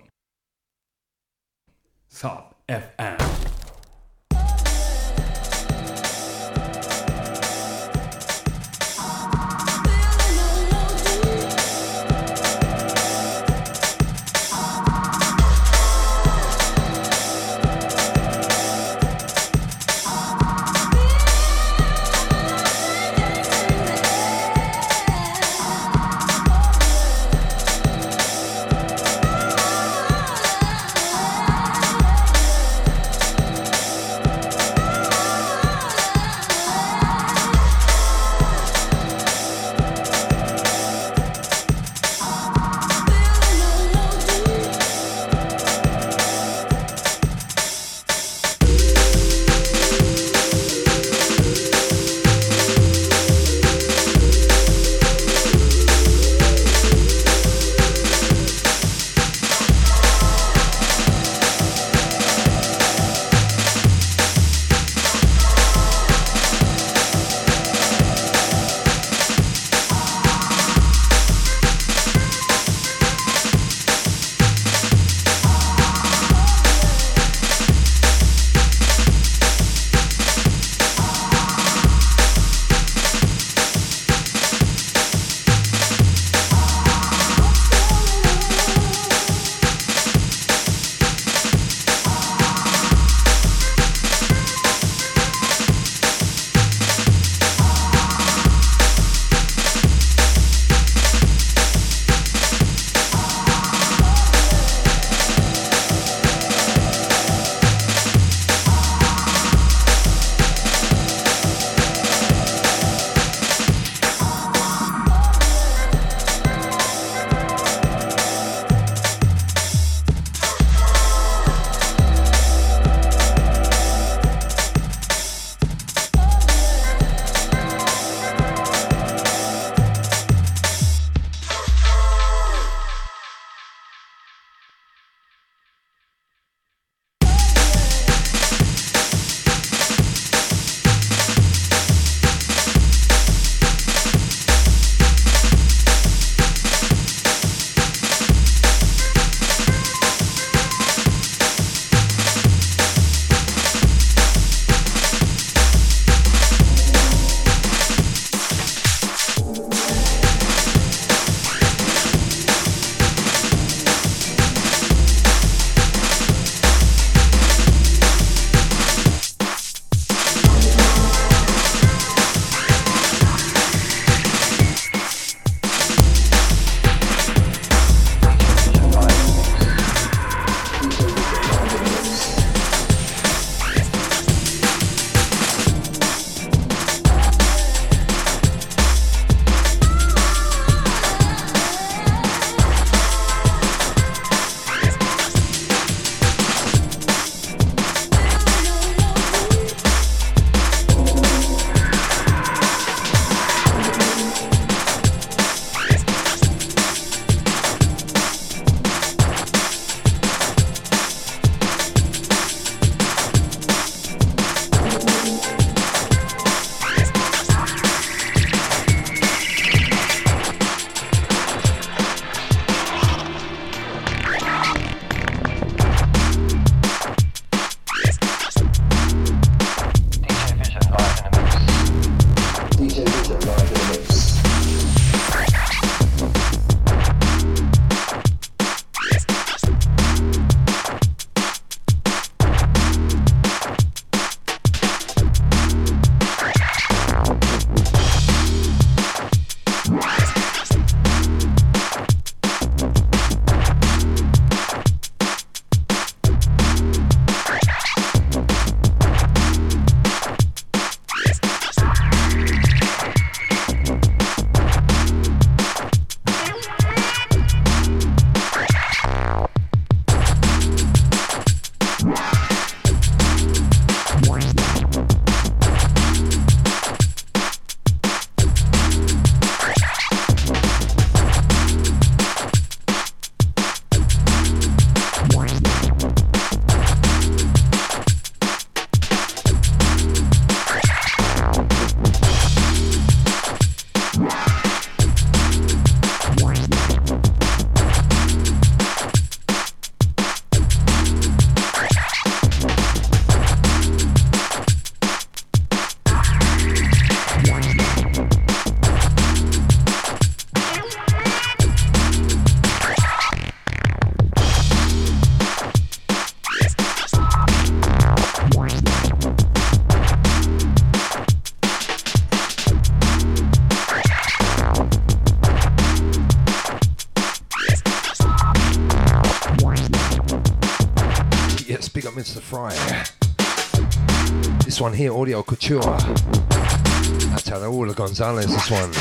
Here, Audio Couture. That's how all the Gonzalez, this one.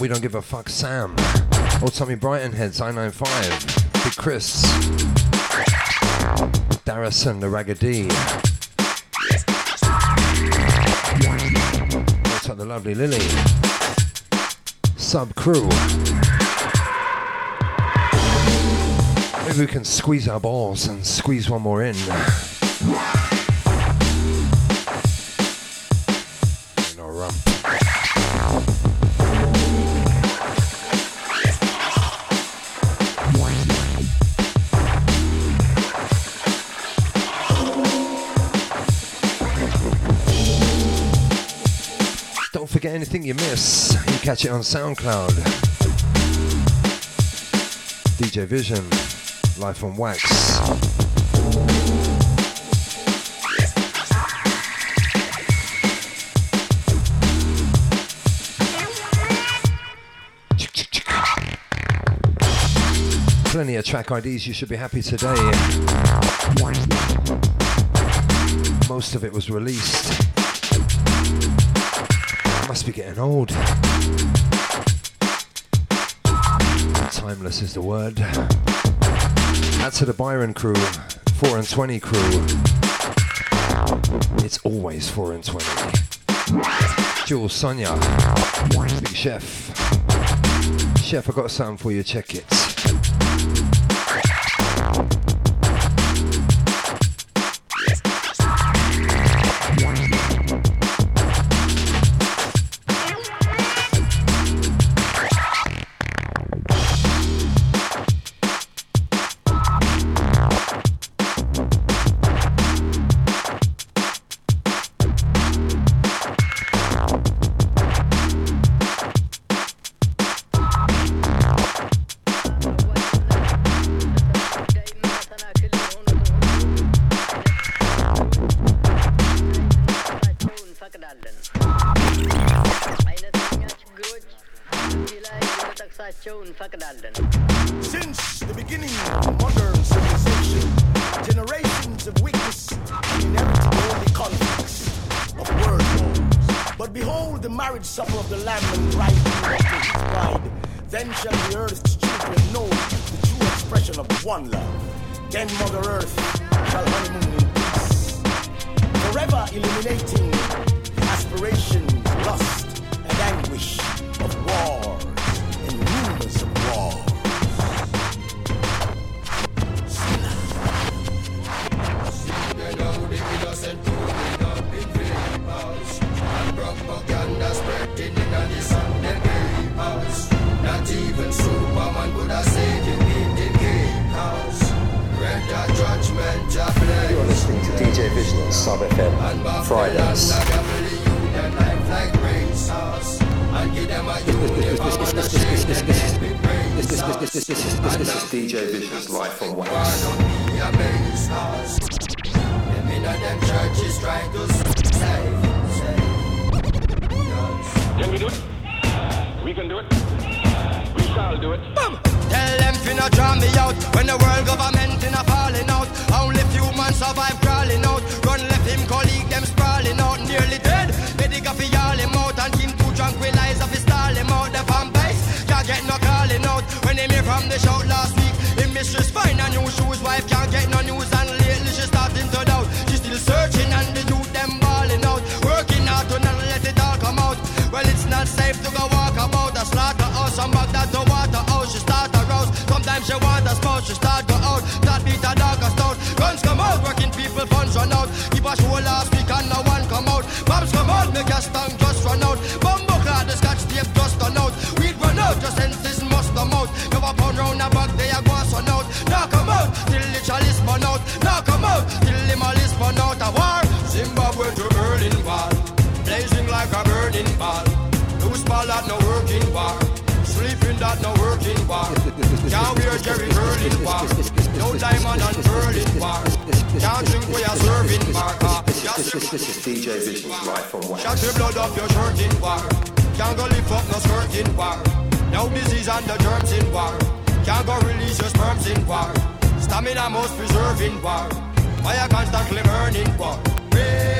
We don't give a fuck, Sam. Old Tommy Brighton heads, I 95. Big Chris. Darrison, the Raggedy. What's up, the lovely Lily? Sub crew. Maybe we can squeeze our balls and squeeze one more in. Anything you miss. You catch it on SoundCloud. DJ Vision, Life on Wax. Plenty of track IDs, you should be happy today. Most of it was released. Must be getting old. Timeless is the word. Add to the Byron crew, 4 and 20 crew. It's always 4 and 20. Jules, Sonia, Big Chef. Chef, I got something for you, check it. Sometimes she want a spouse. She start go out. That beat a dog a stout. Guns come out. Working people funds run out. Keep a show last week and no one come out. Bombs come out. Make a tongue just run out. Bumbo card the scotch tape just run out. Weed run out. Just senses must come out. Never pound round a back. They are going run out. Now come out. Till the chalice burn out. Now come out. Till the malice burn out. A war. Zimbabwe to Berlin wall. Blazing like a burning ball. Loose ball at no working bar. Sleeping no working bar. Can't wear Jerry Berlin bar. No diamond and Berlin bar. Can't drink where you're serving bar. Ah, DJ Vision's Life on Wax. Shut the blood off your shirt in war. Can't go lift up no skirt in war. No disease and the germs in war. Can't go release your sperms in war. Stamina most preserving war. Fire constantly burning war. Ready,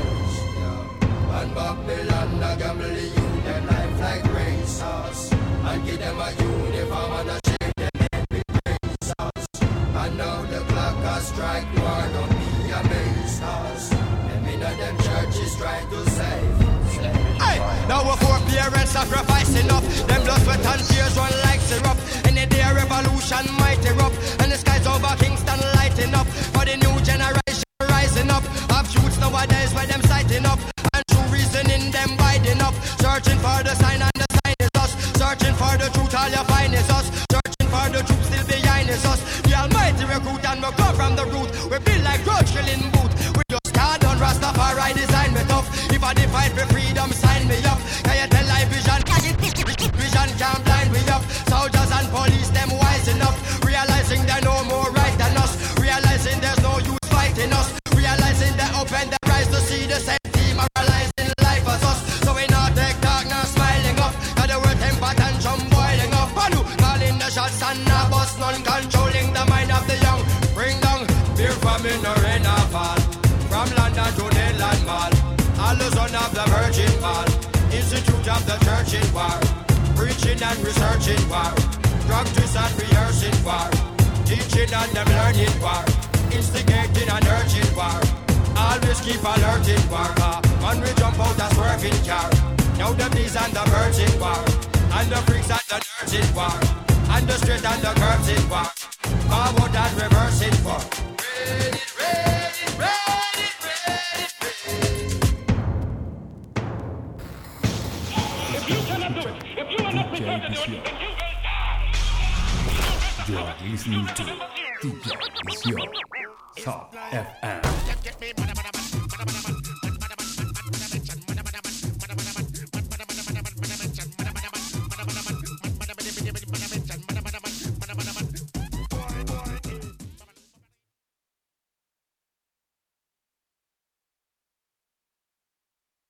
And Babylon a gamble youth them life like racehorse And give them a uniform and a shake them every racehorse And now the clock has strike war, don't be amazed us Them inna them churches trying to save, Hey, now we're four parents sacrificing up. Them blood, sweat, and tears run like syrup. Any day a revolution might erupt. And the skies over Kingston lighting up. For the new generation rising up. Of youths nowadays where them for the sign and the sign is us. Searching for the truth, all you find is us. Searching for the truth still behind is us. The almighty recruit and we come from the root. We build like grudge killing boot. We just start on Rastafari design me tough. If I define for freedom, sign me up. Can you tell I vision? Vision can't of the. Institute of the church in war. Preaching and researching war. Practice and rehearsing war. Teaching and them learning war. Instigating and urging war. Always keep alerting war. Uh, when we jump out a swerving car. Now the bees and the birds in war. And the freaks and the nerds in war. And the straight and the curves in war. Forward and reverse in war. Ready, ready, You are listening to DJ Show Top FM.